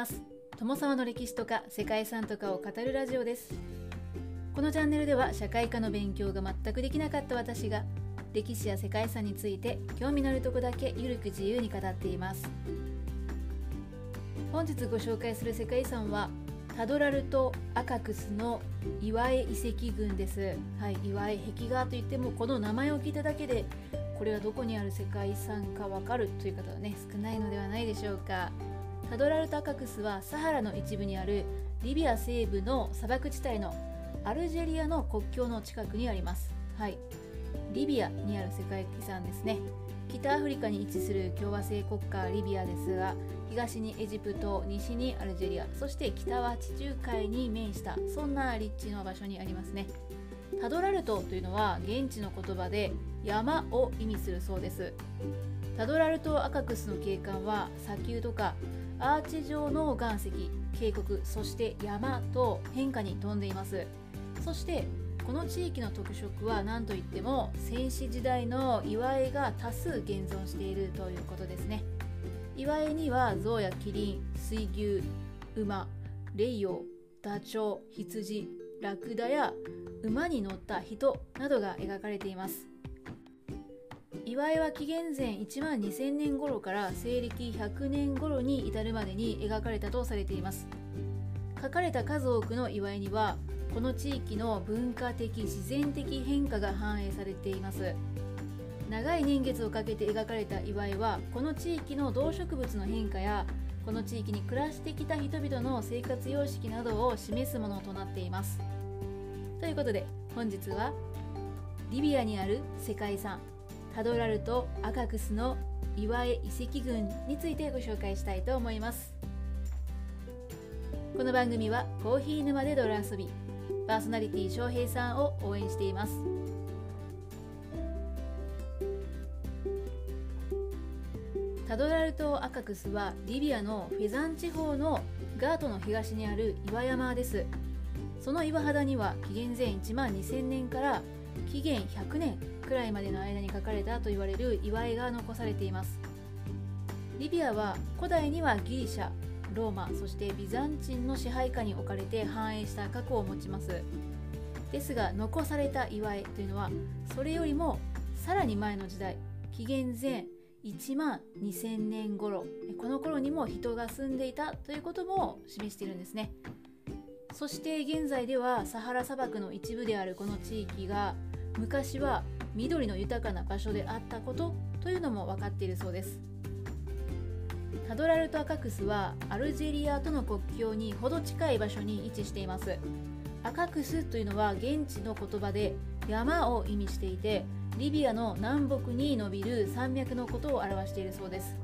ます友沢の歴史とか世界遺産とかを語るラジオですこのチャンネルでは社会科の勉強が全くできなかった私が歴史や世界遺産について興味のあるとこだけゆるく自由に語っています本日ご紹介する世界遺産はタドラルト・アカクスの岩江遺跡群です。はい、岩江壁画といってもこの名前を聞いただけでこれはどこにある世界遺産かわかるという方はね少ないのではないでしょうか。タドラルト・アカクスはサハラの一部にあるリビア西部の砂漠地帯のアルジェリアの国境の近くにあります。はい、リビアにある世界遺産ですね。北アフリカに位置する共和制国家リビアですが東にエジプト西にアルジェリアそして北は地中海に面したそんな立地の場所にありますねタドラルトというのは現地の言葉で山を意味するそうですタドラルトアカクスの景観は砂丘とかアーチ状の岩石渓谷そして山と変化に富んでいます。そしてこの地域の特色は何といっても戦死時代の岩絵が多数現存しているということですね。岩絵には象やキリン水牛馬霊陽ダチョウ羊ラクダや馬に乗った人などが描かれています。岩絵は紀元前1万2000年頃から西暦100年頃に至るまでに描かれたとされています。描かれた数多くの岩絵にはこの地域の文化的自然的変化が反映されています。長い年月をかけて描かれた祝いはこの地域の動植物の変化やこの地域に暮らしてきた人々の生活様式などを示すものとなっています。ということで本日はリビアにある世界遺産タドラルト・アカクスの岩江遺跡群についてご紹介したいと思います。この番組はコーヒー沼で泥遊びパーソナリティ翔平さんを応援しています。タドラルト・アカクスはリビアのフェザン地方のガートの東にある岩山です。その岩肌には紀元前1万2000年から紀元100年くらいまでの間に描かれたと言われる岩絵が残されています。リビアは古代にはギリシャローマそしてビザンチンの支配下に置かれて繁栄した過去を持ちます。ですが残された祝いというのはそれよりもさらに前の時代紀元前1万2000年頃この頃にも人が住んでいたということも示しているんですね。そして現在ではサハラ砂漠の一部であるこの地域が昔は緑の豊かな場所であったことというのも分かっているそうです。タドラルト・アカクスはアルジェリアとの国境にほど近い場所に位置しています。アカクスというのは現地の言葉で山を意味していてリビアの南北に伸びる山脈のことを表しているそうです。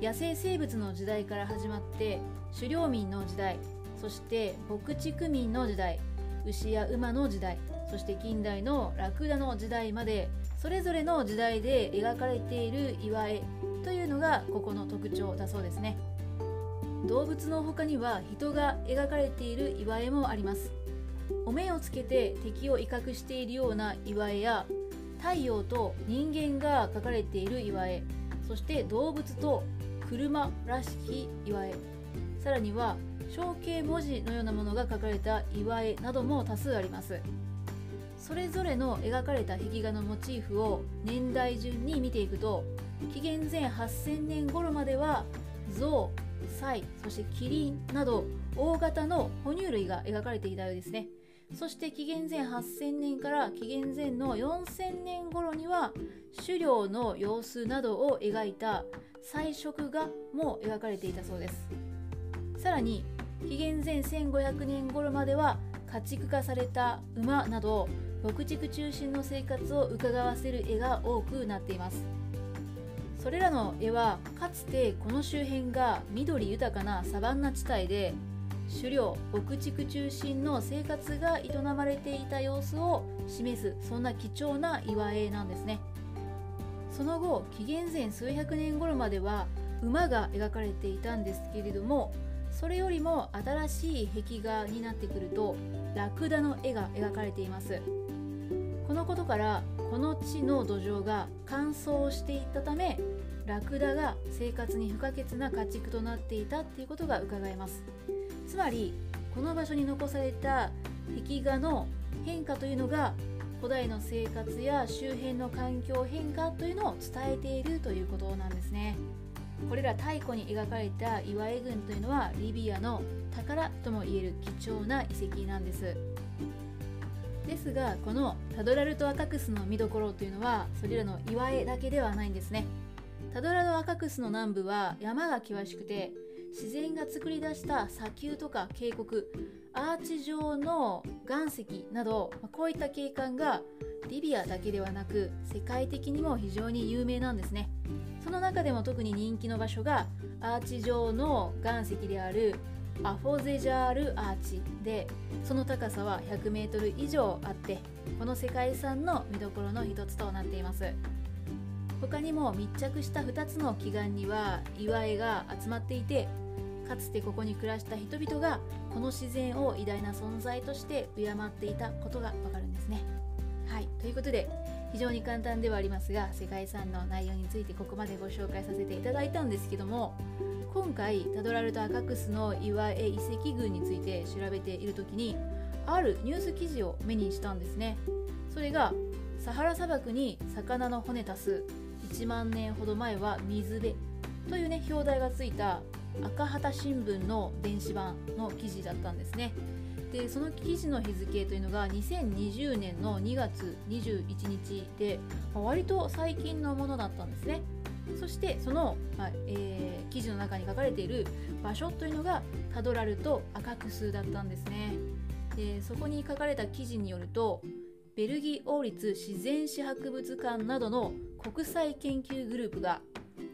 野生生物の時代から始まって狩猟民の時代そして牧畜民の時代牛や馬の時代そして近代のラクダの時代までそれぞれの時代で描かれている岩絵というのがここの特徴だそうですね。動物の他には人が描かれている岩絵もあります。お面をつけて敵を威嚇しているような岩絵や太陽と人間が描かれている岩絵そして動物と車らしき岩絵。さらには象形文字のようなものが書かれた岩絵なども多数あります。それぞれの描かれた壁画のモチーフを年代順に見ていくと紀元前8000年頃までは象サイそしてキリンなど大型の哺乳類が描かれていたようですね。そして紀元前8000年から紀元前の4000年頃には狩猟の様子などを描いた彩色画も描かれていたそうです。さらに紀元前1500年頃までは家畜化された馬など牧畜中心の生活を伺わせる絵が多くなっています。それらの絵はかつてこの周辺が緑豊かなサバンナ地帯で狩猟牧畜中心の生活が営まれていた様子を示すそんな貴重な岩絵なんですね。その後紀元前数百年頃までは馬が描かれていたんですけれどもそれよりも新しい壁画になってくるとラクダの絵が描かれています。このことからこの地の土壌が乾燥していったためラクダが生活に不可欠な家畜となっていたっていうことが伺えます。つまりこの場所に残された壁画の変化というのが古代の生活や周辺の環境変化というのを伝えているということなんですね。これら太古に描かれた岩絵群というのはリビアの宝ともいえる貴重な遺跡なんです。ですがこのタドラルトアカクスの見どころというのはそれらの岩絵だけではないんですね。タドラルトアカクスの南部は山が険しくて自然が作り出した砂丘とか渓谷アーチ状の岩石などこういった景観がリビアだけではなく世界的にも非常に有名なんですね。その中でも特に人気の場所がアーチ状の岩石であるアフォゼジャールアーチでその高さは 100m 以上あってこの世界遺産の見どころの一つとなっています他にも密着した2つの奇岩には岩絵が集まっていてかつてここに暮らした人々がこの自然を偉大な存在として敬っていたことがわかるんですね。はいということで非常に簡単ではありますが世界遺産の内容についてここまでご紹介させていただいたんですけども今回タドラルト・アカクスの岩絵遺跡群について調べている時にあるニュース記事を目にしたんですね。それがサハラ砂漠に魚の骨足す1万年ほど前は水辺というね表題がついた赤旗新聞の電子版の記事だったんですね。でその記事の日付というのが2020年の2月21日で割と最近のものだったんですね。そしてその、まあ、えー、記事の中に書かれている場所というのがタドラルとアカクスだったんですね。でそこに書かれた記事によるとベルギー王立自然史博物館などの国際研究グループが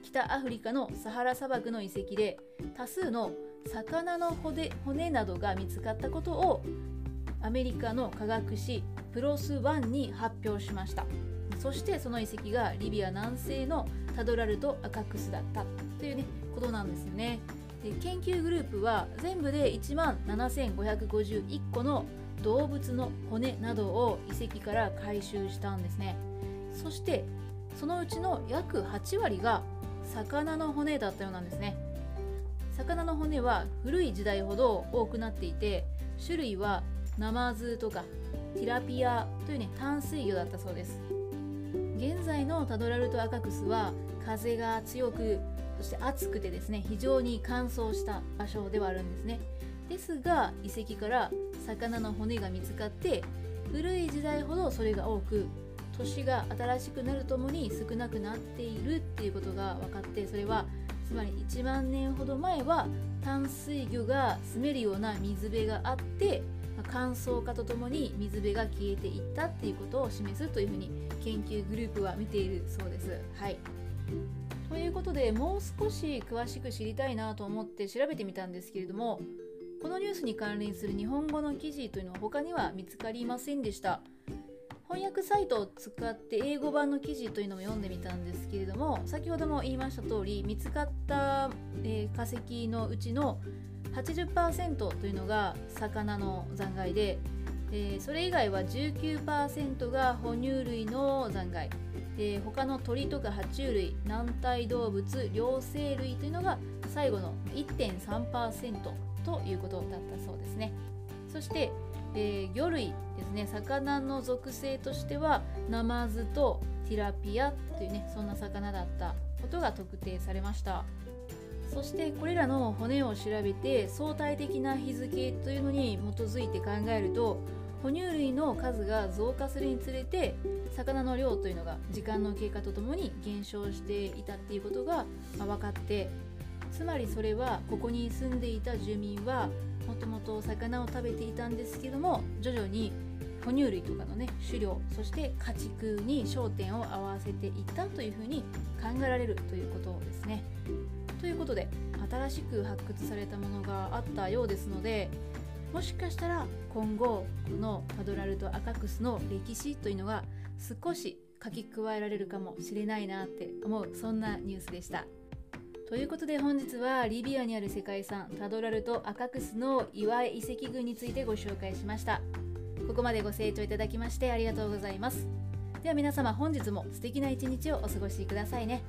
北アフリカのサハラ砂漠の遺跡で多数の魚の骨骨などが見つかったことをアメリカの科学誌プロスワンに発表しました。そしてその遺跡がリビア南西のタドラルト・アカクスだったという、ね、ことなんですよね。で研究グループは全部で1万7551個の動物の骨などを遺跡から回収したんですね。そしてそのうちの約8割が魚の骨だったようなんですね。魚の骨は古い時代ほど多くなっていて種類はナマズとかティラピアというね淡水魚だったそうです。現在のタドラルトアカクスは風が強くそして暑くてですね非常に乾燥した場所ではあるんですね。ですが遺跡から魚の骨が見つかって古い時代ほどそれが多く年が新しくなるともに少なくなっているっていうことが分かってそれはつまり1万年ほど前は淡水魚が住めるような水辺があって乾燥化とともに水辺が消えていったっていうことを示すというふうに研究グループは見ているそうです。はいということでもう少し詳しく知りたいなと思って調べてみたんですけれどもこのニュースに関連する日本語の記事というのは他には見つかりませんでした。翻訳サイトを使って英語版の記事というのも読んでみたんですけれども先ほども言いました通り見つかった、えー、化石のうちの80%というのが魚の残骸で、えー、それ以外は19%が哺乳類の残骸。で他の鳥とか爬虫類軟体動物両生類というのが最後の1.3%ということだったそうですね。そしてえー、魚類ですね。魚の属性としてはナマズとティラピアというねそんな魚だったことが特定されました。そしてこれらの骨を調べて相対的な日付というのに基づいて考えると哺乳類の数が増加するにつれて魚の量というのが時間の経過とともに減少していたっていうことが分かってつまりそれはここに住んでいた住民はもともと魚を食べていたんですけども徐々に哺乳類とかのね狩猟そして家畜に焦点を合わせていったというふうに考えられるということですね。ということで新しく発掘されたものがあったようですのでもしかしたら今後このパドラルト・アカクスの歴史というのが少し書き加えられるかもしれないなって思うそんなニュースでした。ということで本日はリビアにある世界遺産タドラルとアカクスの岩井遺跡群についてご紹介しましたここまでご清聴いただきましてありがとうございます。では皆様本日も素敵な一日をお過ごしくださいね。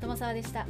友沢でした。